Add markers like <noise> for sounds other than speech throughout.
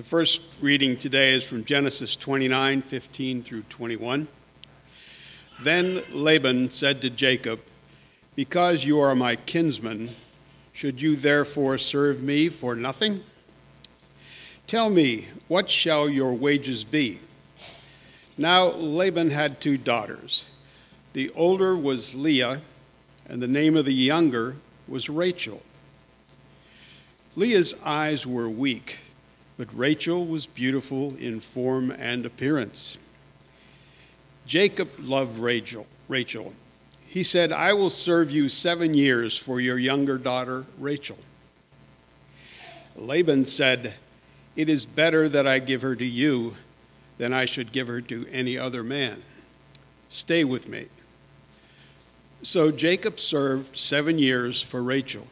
The first reading today is from Genesis 29 15 through 21. Then Laban said to Jacob, Because you are my kinsman, should you therefore serve me for nothing? Tell me, what shall your wages be? Now Laban had two daughters. The older was Leah, and the name of the younger was Rachel. Leah's eyes were weak, but Rachel was beautiful in form and appearance. Jacob loved Rachel. Rachel. He said, I will serve you seven years for your younger daughter, Rachel. Laban said, It is better that I give her to you than I should give her to any other man. Stay with me. So Jacob served seven years for Rachel,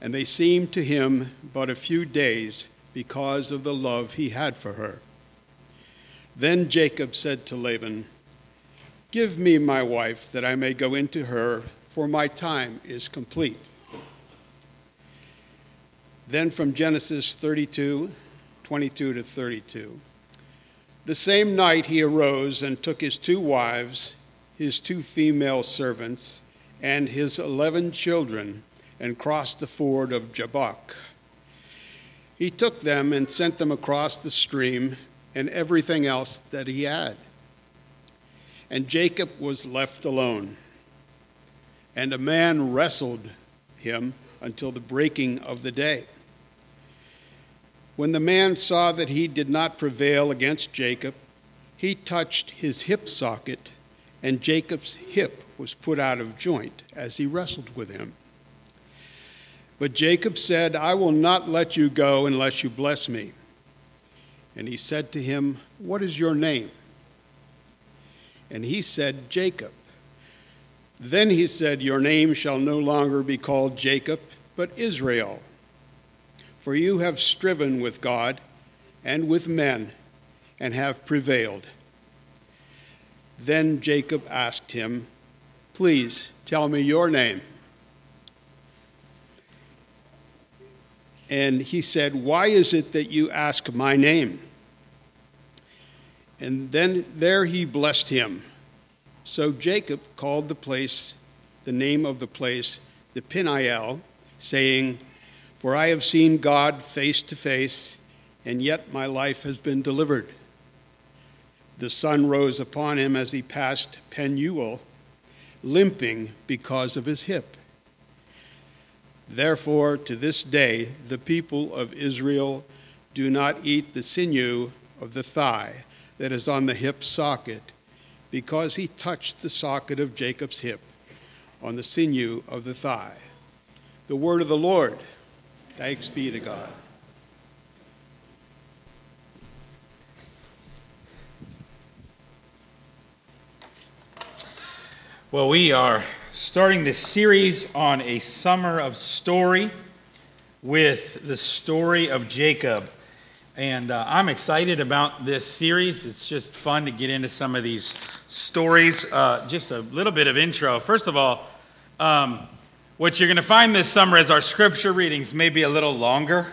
and they seemed to him but a few days because of the love he had for her. Then Jacob said to Laban, Give me my wife that I may go into her, for my time is complete. Then from Genesis 32, 22 to 32. The same night he arose and took his two wives, his two female servants, and his eleven children, and crossed the ford of Jabbok. He took them and sent them across the stream and everything else that he had. And Jacob was left alone. And a man wrestled him until the breaking of the day. When the man saw that he did not prevail against Jacob, he touched his hip socket, and Jacob's hip was put out of joint as he wrestled with him. But Jacob said, I will not let you go unless you bless me. And he said to him, What is your name? And he said, Jacob. Then he said, Your name shall no longer be called Jacob, but Israel. For you have striven with God and with men and have prevailed. Then Jacob asked him, Please tell me your name. And he said, Why is it that you ask my name? And then there he blessed him. So Jacob called the place, the name of the place, the Peniel, saying, For I have seen God face to face, and yet my life has been delivered. The sun rose upon him as he passed Penuel, limping because of his hip. Therefore, to this day, the people of Israel do not eat the sinew of the thigh that is on the hip socket, because he touched the socket of Jacob's hip on the sinew of the thigh. The word of the Lord. Thanks be to God. Well, we are starting this series on a summer of story with the story of Jacob. And uh, I'm excited about this series. It's just fun to get into some of these stories. Uh, just a little bit of intro. First of all, um, what you're going to find this summer is our scripture readings may be a little longer,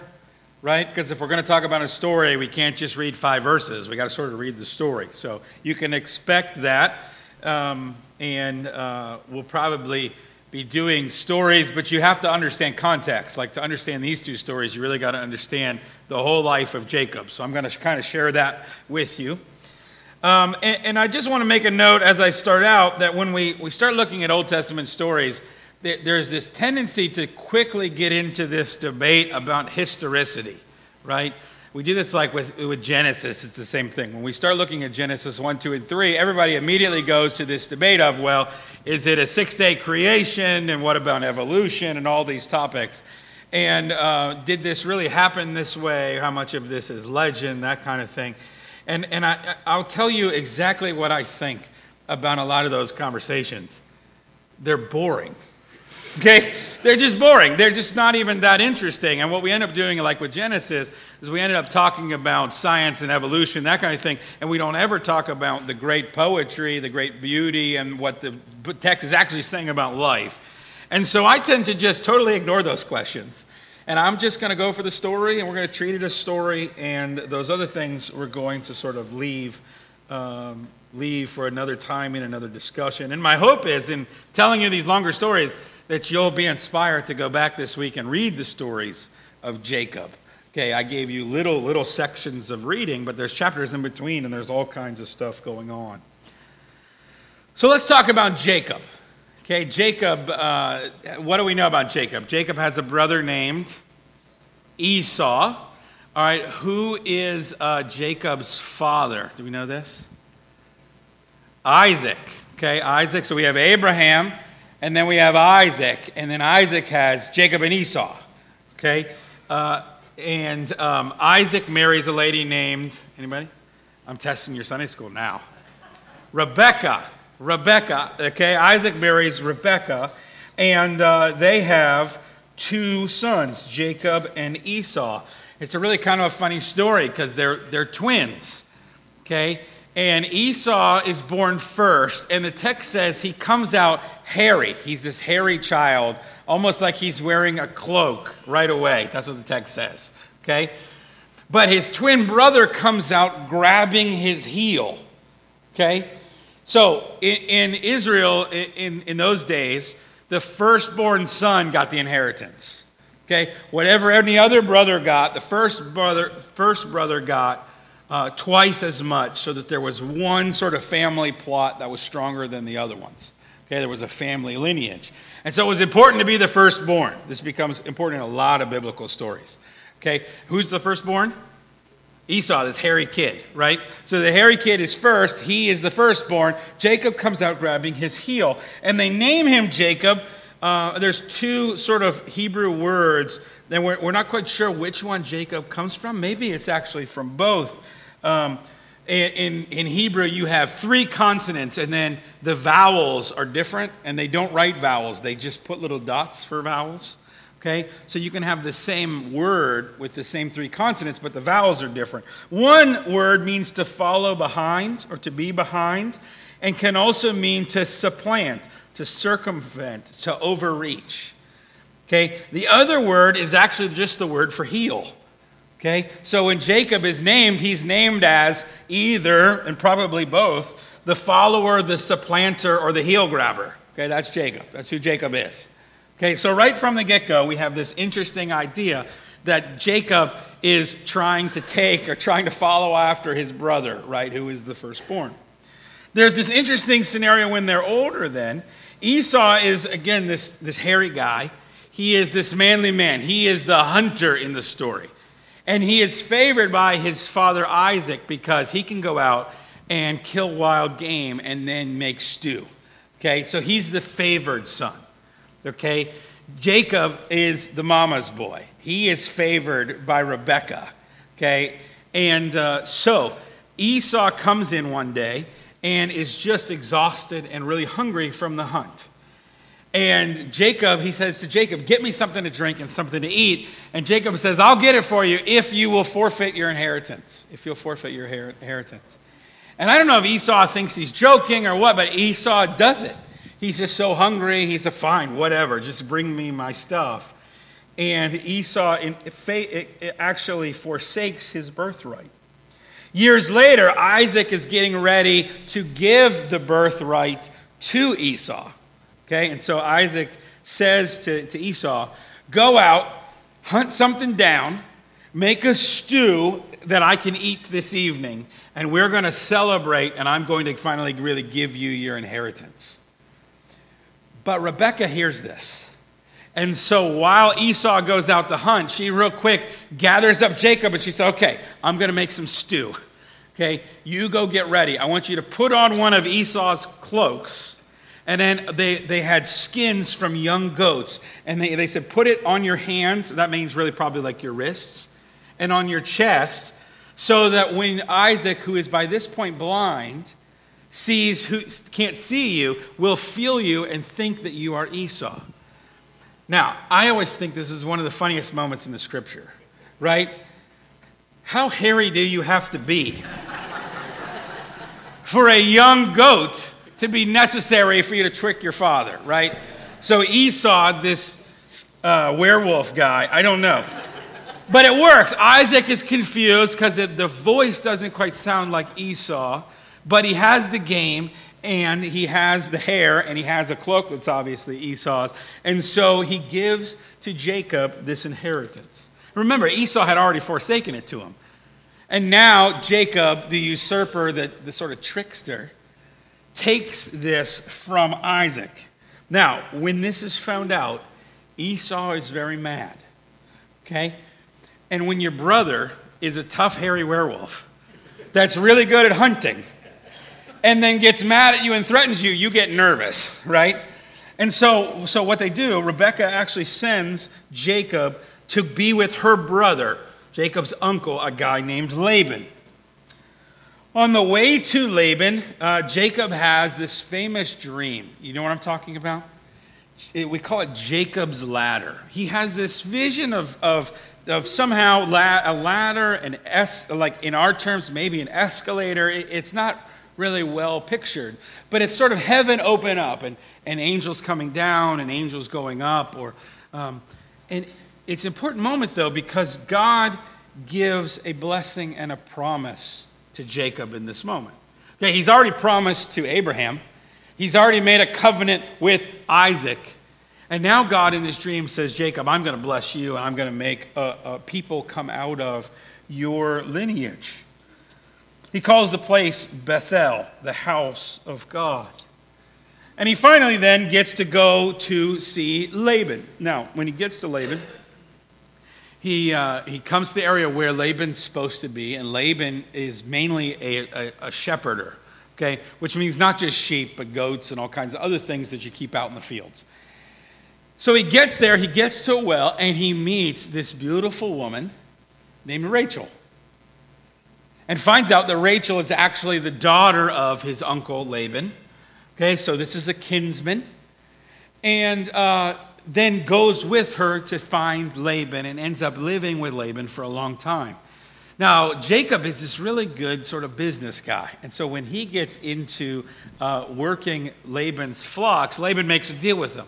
right? Because if we're going to talk about a story, we can't just read five verses. We got to sort of read the story. So you can expect that. Um, and uh, we'll probably be doing stories, but you have to understand context. Like to understand these two stories, you really got to understand the whole life of Jacob. So I'm going to kind of share that with you. Um, and, and, I just want to make a note as I start out that when we, we start looking at Old Testament stories, there, there's this tendency to quickly get into this debate about historicity, right? We do this like with, with Genesis, it's the same thing. When we start looking at Genesis 1, 2, and 3, everybody immediately goes to this debate of, well, is it a six day creation? And what about evolution and all these topics? And uh, did this really happen this way? How much of this is legend? That kind of thing. And, and I, I'll tell you exactly what I think about a lot of those conversations. They're boring. <laughs> Okay? They're just boring. They're just not even that interesting. And what we end up doing, like with Genesis, is we ended up talking about science and evolution, that kind of thing, and we don't ever talk about the great poetry, the great beauty, and what the text is actually saying about life. And so I tend to just totally ignore those questions. And I'm just going to go for the story, and we're going to treat it as story, and those other things we're going to sort of leave. Um, leave for another time in another discussion. And my hope is in telling you these longer stories that you'll be inspired to go back this week and read the stories of Jacob. Okay, I gave you little little sections of reading, but there's chapters in between and there's all kinds of stuff going on. So let's talk about Jacob. Okay, Jacob, uh, what do we know about Jacob? Jacob has a brother named Esau. All right, who is uh, Jacob's father? Do we know this? Isaac. Okay, Isaac. So we have Abraham, and then we have Isaac, and then Isaac has Jacob and Esau. Okay, uh, and um, Isaac marries a lady named anybody? I'm testing your Sunday school now. Rebecca. Rebecca. Okay, Isaac marries Rebecca, and uh, they have two sons, Jacob and Esau. It's a really kind of a funny story because they're they're twins. Okay, and Esau is born first, and the text says he comes out hairy. He's this hairy child, almost like he's wearing a cloak right away. That's what the text says, okay? But his twin brother comes out grabbing his heel, okay? So in, in Israel, in, in those days, the firstborn son got the inheritance. Okay, whatever any other brother got, the first brother, first brother got uh, twice as much so that there was one sort of family plot that was stronger than the other ones. Okay, there was a family lineage. And so it was important to be the firstborn. This becomes important in a lot of biblical stories. Okay, who's the firstborn? Esau, this hairy kid, right? So the hairy kid is first. He is the firstborn. Jacob comes out grabbing his heel. And they name him Jacob. Uh, there's two sort of Hebrew words, and we're, we're not quite sure which one Jacob comes from. Maybe it's actually from both. Um, in, in Hebrew, you have three consonants, and then the vowels are different, and they don't write vowels. They just put little dots for vowels. Okay? So you can have the same word with the same three consonants, but the vowels are different. One word means to follow behind or to be behind, and can also mean to supplant, to circumvent, to overreach. Okay? The other word is actually just the word for heel. Okay? So when Jacob is named, he's named as either, and probably both, the follower, the supplanter, or the heel grabber. Okay, that's Jacob. That's who Jacob is. Okay, so right from the get go, we have this interesting idea that Jacob is trying to take or trying to follow after his brother, right, who is the firstborn. There's this interesting scenario when they're older, then. Esau is, again, this, this hairy guy. He is this manly man. He is the hunter in the story. And he is favored by his father Isaac because he can go out and kill wild game and then make stew. Okay, so he's the favored son. Okay, Jacob is the mama's boy. He is favored by Rebecca. Okay, and uh, so Esau comes in one day and is just exhausted and really hungry from the hunt. And Jacob, he says to Jacob, Get me something to drink and something to eat. And Jacob says, I'll get it for you if you will forfeit your inheritance. If you'll forfeit your inheritance. And I don't know if Esau thinks he's joking or what, but Esau does it. He's just so hungry. He's a fine, whatever, just bring me my stuff. And Esau actually forsakes his birthright. Years later, Isaac is getting ready to give the birthright to Esau. Okay, and so Isaac says to, to Esau, Go out, hunt something down, make a stew that I can eat this evening, and we're going to celebrate, and I'm going to finally really give you your inheritance. But Rebecca hears this. And so while Esau goes out to hunt, she real quick gathers up Jacob and she says, Okay, I'm going to make some stew. Okay, you go get ready. I want you to put on one of Esau's cloaks and then they, they had skins from young goats. And they, they said, put it on your hands. That means really probably like your wrists. And on your chest. So that when Isaac, who is by this point blind, sees who can't see you, will feel you and think that you are Esau. Now, I always think this is one of the funniest moments in the scripture, right? How hairy do you have to be <laughs> for a young goat to be necessary for you to trick your father, right? So Esau, this uh, werewolf guy. I don't know. But it works. Isaac is confused because the voice doesn't quite sound like Esau, but he has the game and he has the hair and he has a cloak that's obviously Esau's. And so he gives to Jacob this inheritance. Remember, Esau had already forsaken it to him. And now Jacob, the usurper, the, the sort of trickster, takes this from Isaac. Now, when this is found out, Esau is very mad. Okay? And when your brother is a tough, hairy werewolf that's really good at hunting and then gets mad at you and threatens you, you get nervous, right? And so, so what they do, Rebecca actually sends Jacob to be with her brother, Jacob's uncle, a guy named Laban. On the way to Laban, uh, Jacob has this famous dream. You know what I'm talking about? It, we call it Jacob's ladder. He has this vision of, of, of somehow la- a ladder, an es- like in our terms, maybe an escalator. It, it's not really well pictured, but it's sort of heaven open up and, and angels coming down and angels going up. Or, um, and it's an important moment, though, because God gives a blessing and a promise to Jacob in this moment. Okay, he's already promised to Abraham, he's already made a covenant with Isaac. And now God in this dream says, Jacob, I'm going to bless you and I'm going to make a, a people come out of your lineage. He calls the place Bethel, the house of God. And he finally then gets to go to see Laban. Now, when he gets to Laban, he, uh, he comes to the area where Laban's supposed to be, and Laban is mainly a, a, a shepherder, okay, which means not just sheep, but goats and all kinds of other things that you keep out in the fields. So he gets there, he gets to a well, and he meets this beautiful woman named Rachel. And finds out that Rachel is actually the daughter of his uncle Laban. Okay, so this is a kinsman. And uh, then goes with her to find Laban and ends up living with Laban for a long time. Now, Jacob is this really good sort of business guy. And so when he gets into uh, working Laban's flocks, Laban makes a deal with him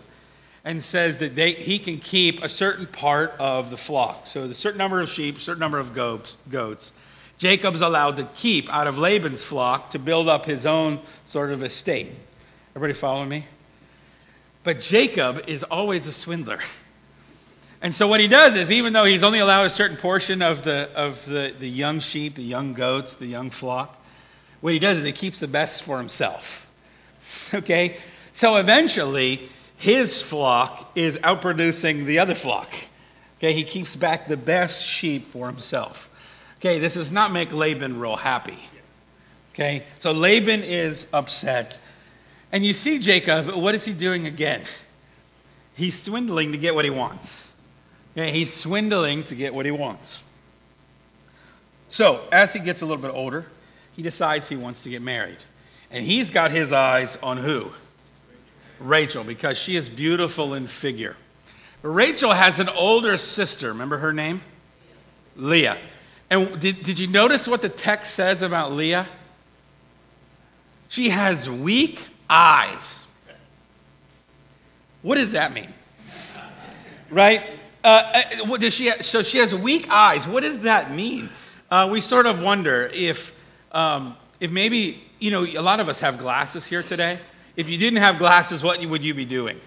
and says that they, he can keep a certain part of the flock. So, a certain number of sheep, a certain number of goats, goats. Jacob's allowed to keep out of Laban's flock to build up his own sort of estate. Everybody following me? But Jacob is always a swindler. And so what he does is, even though he's only allowed a certain portion of the, of the, the young sheep, the young goats, the young flock, what he does is he keeps the best for himself. <laughs> Okay? So eventually, his flock is outproducing the other flock. Okay? He keeps back the best sheep for himself. Okay? This does not make Laban real happy. Okay? So Laban is upset. And you see Jacob, what is he doing again? He's swindling to get what he wants. He's swindling to get what he wants. So, as he gets a little bit older, he decides he wants to get married. And he's got his eyes on who? Rachel, because she is beautiful in figure. Rachel has an older sister. Remember her name? Leah. And did, did you notice what the text says about Leah? She has weak eyes. What does that mean? Right? Uh, uh, what does she? so she has weak eyes. What does that mean? Uh, we sort of wonder if, um, if maybe you know, a lot of us have glasses here today. If you didn't have glasses, what would you be doing?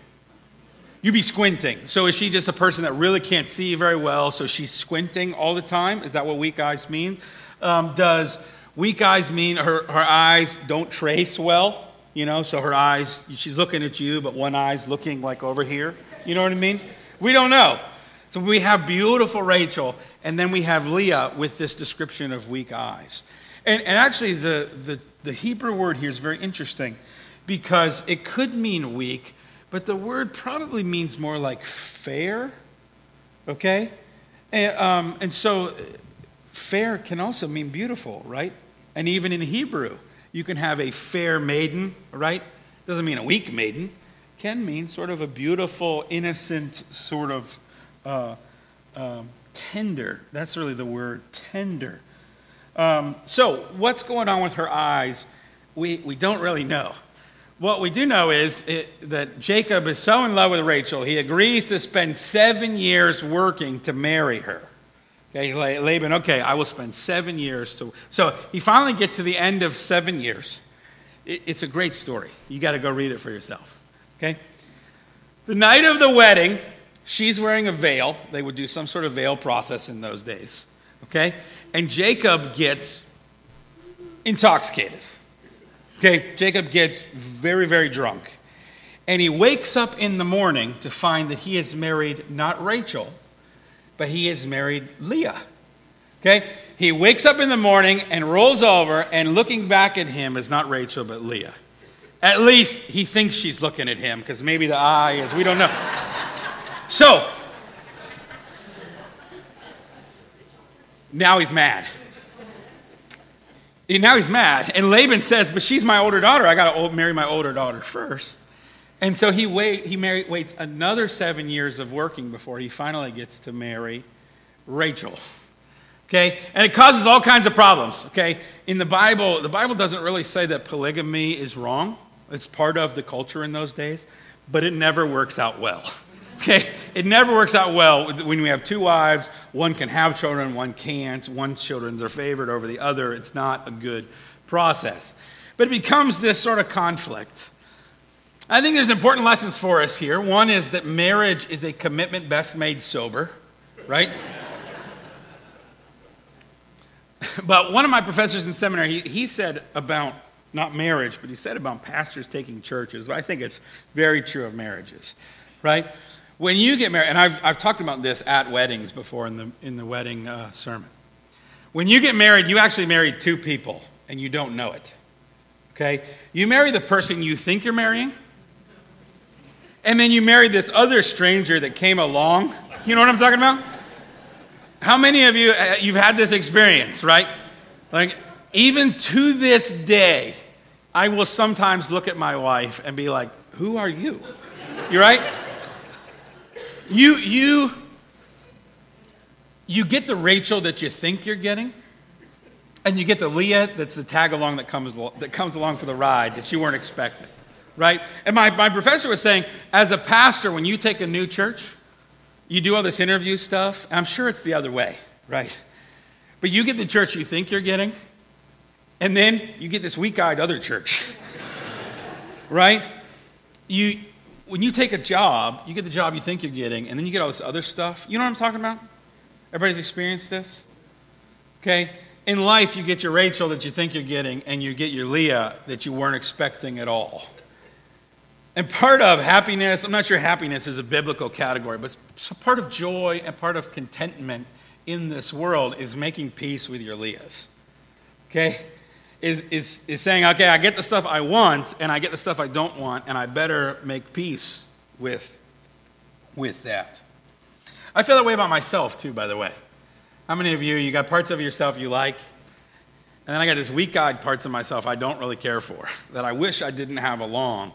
You'd be squinting. So is she just a person that really can't see very well? So she's squinting all the time. Is that what weak eyes mean? Um, does weak eyes mean her, her eyes don't trace well? You know, so her eyes, she's looking at you, but one eye's looking like over here. You know what I mean? We don't know. So we have beautiful Rachel, and then we have Leah with this description of weak eyes. And, and actually, the, the, the Hebrew word here is very interesting because it could mean weak, but the word probably means more like fair. Okay? And, um, and so, fair can also mean beautiful, right? And even in Hebrew, you can have a fair maiden, right? Doesn't mean a weak maiden. Can mean sort of a beautiful, innocent, sort of uh, um, tender. That's really the word, tender. Um, so, what's going on with her eyes? We, we don't really know. what we do know is it, that Jacob is so in love with Rachel, he agrees to spend seven years working to marry her. Okay, Laban, okay, I will spend seven years to. So he finally gets to the end of seven years. It's a great story. You got to go read it for yourself. Okay? The night of the wedding, she's wearing a veil. They would do some sort of veil process in those days. Okay? And Jacob gets intoxicated. Okay, Jacob gets very, very drunk. And he wakes up in the morning to find that he has married not Rachel, but he has married Leah. Okay? He wakes up in the morning and rolls over, and looking back at him is not Rachel, but Leah. At least he thinks she's looking at him, because maybe the eye is, we don't know. So, now he's mad. Now he's mad. And Laban says, But she's my older daughter. I got to marry my older daughter first. And so he, wait, he marry, waits another seven years of working before he finally gets to marry Rachel. Okay? And it causes all kinds of problems. Okay? In the Bible, the Bible doesn't really say that polygamy is wrong, it's part of the culture in those days, but it never works out well. <laughs> Okay? It never works out well when we have two wives, one can have children, one can't, one children's are favored over the other. It's not a good process. But it becomes this sort of conflict. I think there's important lessons for us here. One is that marriage is a commitment best made sober, right? <laughs> but one of my professors in seminary, he, he said about not marriage, but he said about pastors taking churches. I think it's very true of marriages, right? When you get married, and I've, I've talked about this at weddings before in the, in the wedding uh, sermon. When you get married, you actually marry two people, and you don't know it. Okay? You marry the person you think you're marrying, and then you marry this other stranger that came along. You know what I'm talking about? How many of you, uh, you've had this experience, right? Like, even to this day, I will sometimes look at my wife and be like, Who are you? You right? You, you, you get the Rachel that you think you're getting, and you get the Leah that's the tag along that comes, that comes along for the ride that you weren't expecting, right? And my, my professor was saying, as a pastor, when you take a new church, you do all this interview stuff. I'm sure it's the other way, right? But you get the church you think you're getting, and then you get this weak eyed other church, <laughs> right? You, when you take a job, you get the job you think you're getting, and then you get all this other stuff. You know what I'm talking about? Everybody's experienced this? Okay? In life, you get your Rachel that you think you're getting, and you get your Leah that you weren't expecting at all. And part of happiness, I'm not sure happiness is a biblical category, but part of joy and part of contentment in this world is making peace with your Leahs. Okay? is, is, is saying, okay, I get the stuff I want and I get the stuff I don't want, and I better make peace with, with that. I feel that way about myself, too, by the way. How many of you, you got parts of yourself you like, and then I got this weak eyed parts of myself I don't really care for, <laughs> that I wish I didn't have along.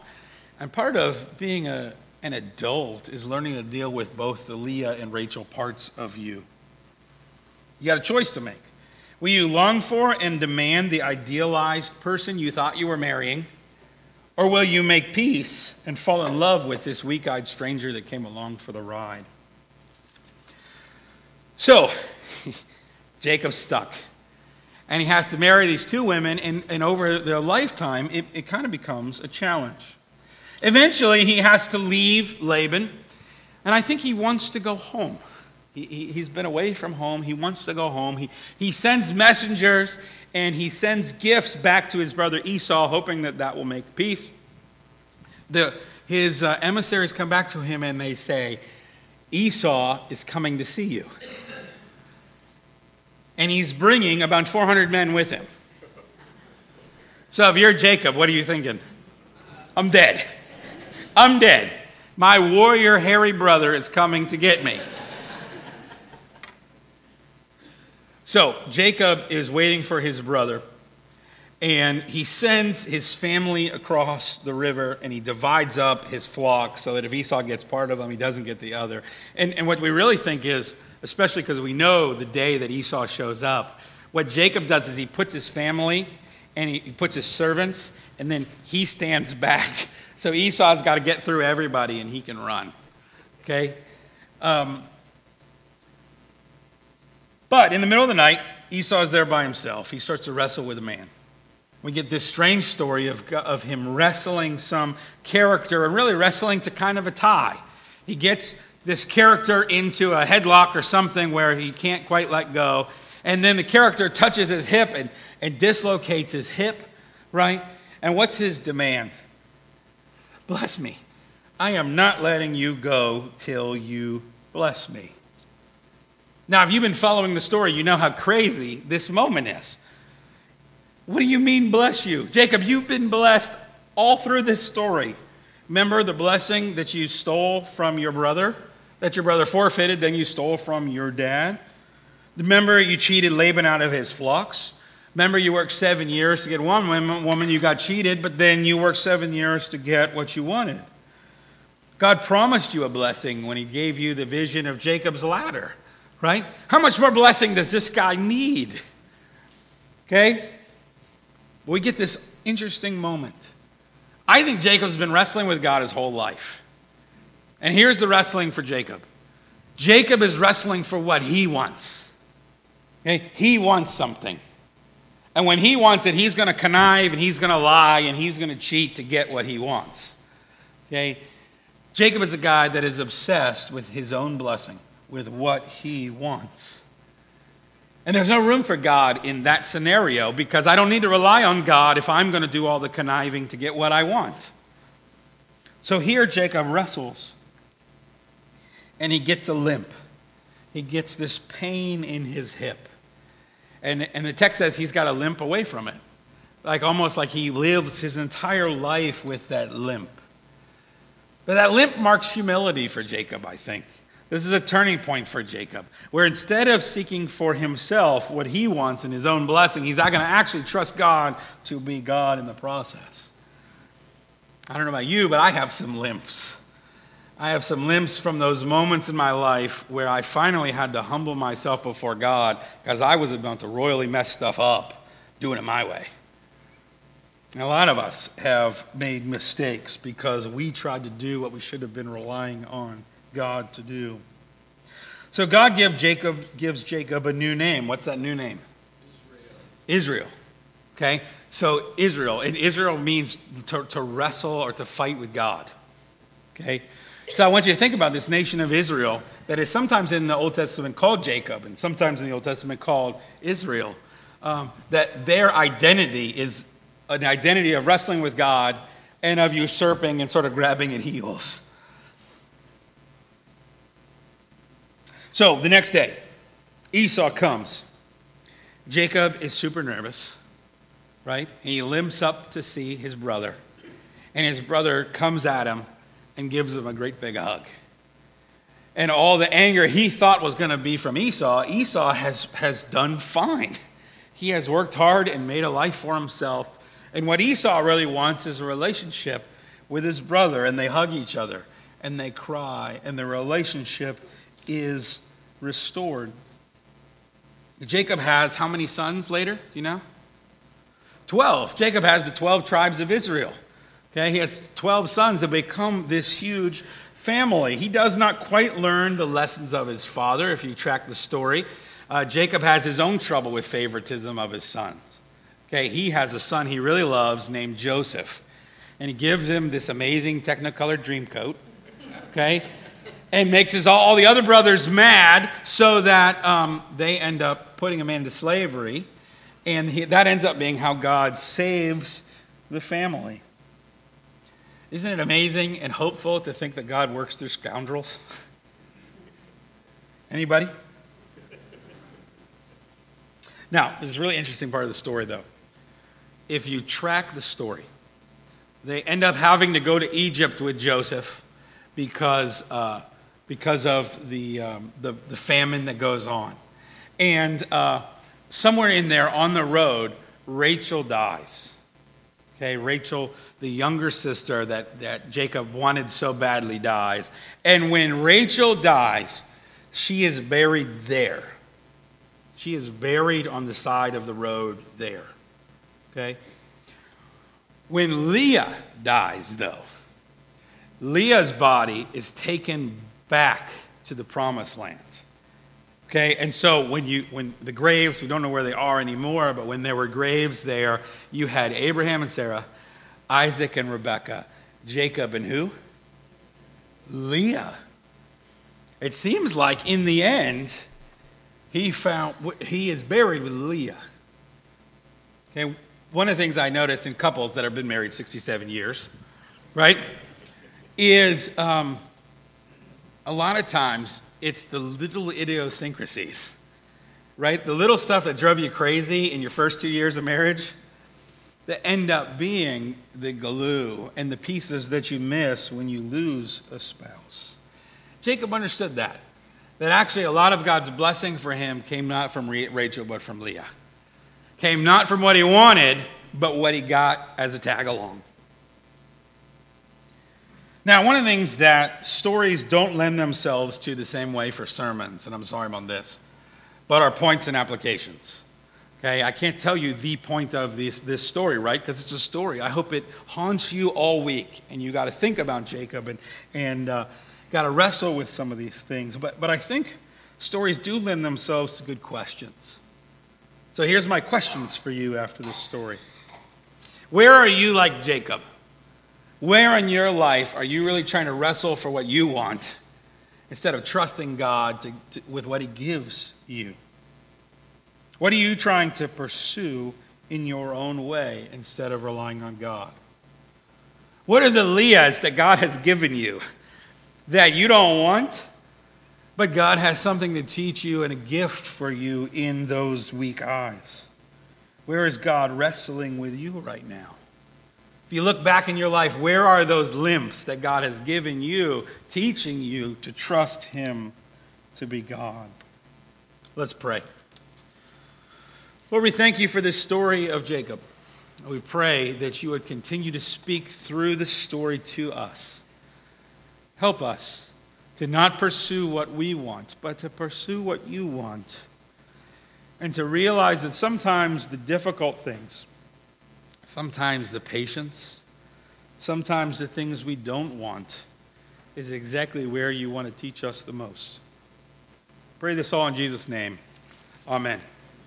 And part of being a, an adult is learning to deal with both the Leah and Rachel parts of you. You got a choice to make. Will you long for and demand the idealized person you thought you were marrying? Or will you make peace and fall in love with this weak eyed stranger that came along for the ride? So, <laughs> Jacob's stuck. And he has to marry these two women, and, and over their lifetime, it, it kind of becomes a challenge. Eventually, he has to leave Laban, and I think he wants to go home. He, has been away from home. He wants to go home. He, he sends messengers and he sends gifts back to his brother Esau, hoping that that will make peace. The, his uh, emissaries come back to him and they say, Esau is coming to see you. And he's bringing about 400 men with him. So if you're Jacob, what are you thinking? I'm dead. I'm dead. My warrior, hairy brother is coming to get me. So Jacob is waiting for his brother, and he sends his family across the river and he divides up his flock so that if Esau gets part of them, he doesn't get the other. And, and what we really think is, especially because we know the day that Esau shows up, what Jacob does is he puts his family and he puts his servants, and then he stands <laughs> back. So Esau's got to get through everybody, and he can run. Okay? Um, but in the middle of the night, Esau is there by himself. He starts to wrestle with a man. We get this strange story of, of him wrestling some character and really wrestling to kind of a tie. He gets this character into a headlock or something where he can't quite let go. And then the character touches his hip and, and dislocates his hip, right? And what's his demand? Bless me. I am not letting you go till you bless me. Now, if you've been following the story, you know how crazy this moment is. What do you mean, bless you? Jacob, you've been blessed all through this story. Remember the blessing that you stole from your brother? that your brother forfeited, then you stole from your dad. Remember, you cheated Laban out of his flocks. Remember, you worked seven years to get one woman, you got cheated, but then you worked seven years to get what you wanted. God promised you a blessing when He gave you the vision of Jacob's ladder, right? How much more blessing does this guy need? Okay? We get this interesting moment. I think Jacob's been wrestling with God his whole life. And here's the wrestling for Jacob Jacob is wrestling for what he wants. Okay? He wants something. And when he wants it, he's going to connive and he's going to lie and he's going to cheat to get what he wants. Okay? Jacob is a guy that is obsessed with his own blessing, with what he wants. And there's no room for God in that scenario because I don't need to rely on God if I'm going to do all the conniving to get what I want. So here Jacob wrestles and he gets a limp. He gets this pain in his hip. And, and the text says he's got to limp away from it. Like almost like he lives his entire life with that limp. But that limp marks humility for Jacob, I think. This is a turning point for Jacob, where instead of seeking for himself what he wants in his own blessing, he's not going to actually trust God to be God in the process. I don't know about you, but I have some limps. I have some limps from those moments in my life where I finally had to humble myself before God because I was about to royally mess stuff up doing it my way. And a lot of us have made mistakes because we tried to do what we should have been relying on God to do. So God give Jacob, gives Jacob a new name. What's that new name? Israel. Israel. Okay? So Israel. And Israel means to, to wrestle or to fight with God. Okay? So I want you to think about this nation of Israel that is sometimes in the Old Testament called Jacob and sometimes in the Old Testament called Israel. Um, that their identity is an identity of wrestling with God and of usurping and sort of grabbing at heels. So the next day, Esau comes. Jacob is super nervous, right? And he limps up to see his brother. And his brother comes at him and gives him a great big hug. And all the anger he thought was going to be from Esau, Esau has, has done fine. He has worked hard and made a life for himself. And what Esau really wants is a relationship with his brother, and they hug each other and they cry, and the relationship is restored. Jacob has how many sons later? Do you know? Twelve. Jacob has the 12 tribes of Israel. Okay, he has 12 sons that become this huge family. He does not quite learn the lessons of his father, if you track the story. Uh, Jacob has his own trouble with favoritism of his sons. Okay, he has a son he really loves named Joseph, and he gives him this amazing Technicolor dream coat. Okay, and makes his, all the other brothers mad so that um, they end up putting him into slavery. And he, that ends up being how God saves the family. Isn't it amazing and hopeful to think that God works through scoundrels? Anybody? Now, there's a really interesting part of the story, though. If you track the story, they end up having to go to Egypt with Joseph because, uh, because of the, um, the, the, famine that goes on. And uh, somewhere in there on the road, Rachel dies. Okay, Rachel, the younger sister that, that Jacob wanted so badly, dies. And when Rachel dies, she is buried there. She is buried on the side of the road there. Okay? When Leah dies, though, Leah's body is taken back to the promised land. Okay, and so when you when the graves, we don't know where they are anymore, but when there were graves there, you had Abraham and Sarah, Isaac and Rebekah, Jacob and who? Leah. It seems like in the end, he found he is buried with Leah. Okay, one of the things I notice in couples that have been married 67 years, right, is um, a lot of times it's the little idiosyncrasies, right? The little stuff that drove you crazy in your first two years of marriage that end up being the glue and the pieces that you miss when you lose a spouse. Jacob understood that. That actually a lot of God's blessing for him came not from Rachel, but from Leah. Came not from what he wanted, but what he got as a tag along. Now, one of the things that stories don't lend themselves to the same way for sermons, and I'm sorry about this, but are points and applications. Okay, I can't tell you the point of this, this story, right? Because it's a story. I hope it haunts you all week, and you got to think about Jacob and, and uh, got to wrestle with some of these things. But, but I think stories do lend themselves to good questions. So here's my questions for you after this story Where are you like Jacob? Where in your life are you really trying to wrestle for what you want instead of trusting God to, to, with what He gives you? What are you trying to pursue in your own way instead of relying on God? What are the Leahs that God has given you that you don't want, but God has something to teach you and a gift for you in those weak eyes? Where is God wrestling with you right now? If you look back in your life, where are those limps that God has given you, teaching you to trust Him to be God? Let's pray. Lord, we thank you for this story of Jacob. We pray that you would continue to speak through the story to us. Help us to not pursue what we want, but to pursue what you want. And to realize that sometimes the difficult things, Sometimes the patience, sometimes the things we don't want is exactly where you want to teach us the most. Pray this all in Jesus' name. Amen.